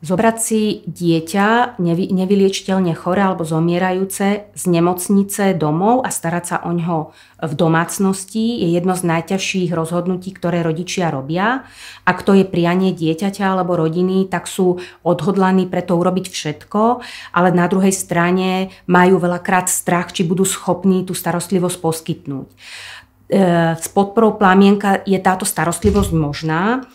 Zobrať si dieťa nevy, nevyliečiteľne chore alebo zomierajúce z nemocnice domov a starať sa o ňo v domácnosti je jedno z najťažších rozhodnutí, ktoré rodičia robia. Ak to je prianie dieťaťa alebo rodiny, tak sú odhodlaní preto urobiť všetko, ale na druhej strane majú veľakrát strach, či budú schopní tú starostlivosť poskytnúť. E, s podporou plamienka je táto starostlivosť možná.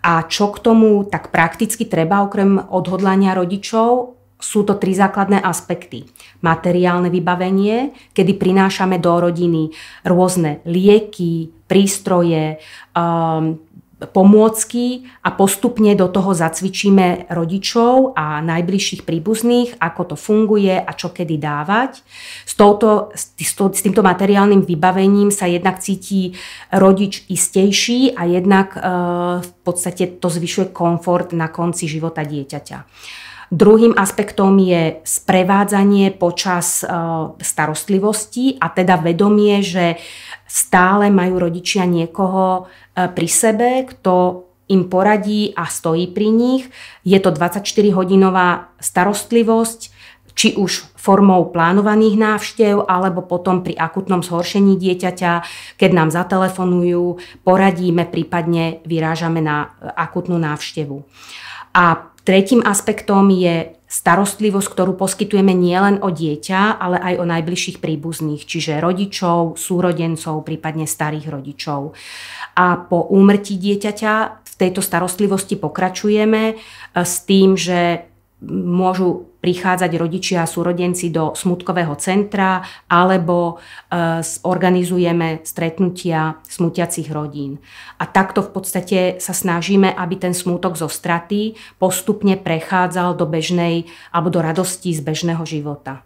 A čo k tomu tak prakticky treba okrem odhodlania rodičov? Sú to tri základné aspekty. Materiálne vybavenie, kedy prinášame do rodiny rôzne lieky, prístroje, um, pomôcky a postupne do toho zacvičíme rodičov a najbližších príbuzných, ako to funguje a čo kedy dávať. S, touto, s, týmto materiálnym vybavením sa jednak cíti rodič istejší a jednak e, v podstate to zvyšuje komfort na konci života dieťaťa. Druhým aspektom je sprevádzanie počas e, starostlivosti a teda vedomie, že stále majú rodičia niekoho e, pri sebe, kto im poradí a stojí pri nich. Je to 24-hodinová starostlivosť, či už formou plánovaných návštev, alebo potom pri akutnom zhoršení dieťaťa, keď nám zatelefonujú, poradíme, prípadne vyrážame na akutnú návštevu. A Tretím aspektom je starostlivosť, ktorú poskytujeme nielen o dieťa, ale aj o najbližších príbuzných, čiže rodičov, súrodencov, prípadne starých rodičov. A po úmrtí dieťaťa v tejto starostlivosti pokračujeme e, s tým, že môžu prichádzať rodičia a súrodenci do smutkového centra alebo e, organizujeme stretnutia smutiacich rodín. A takto v podstate sa snažíme, aby ten smutok zo straty postupne prechádzal do bežnej alebo do radosti z bežného života.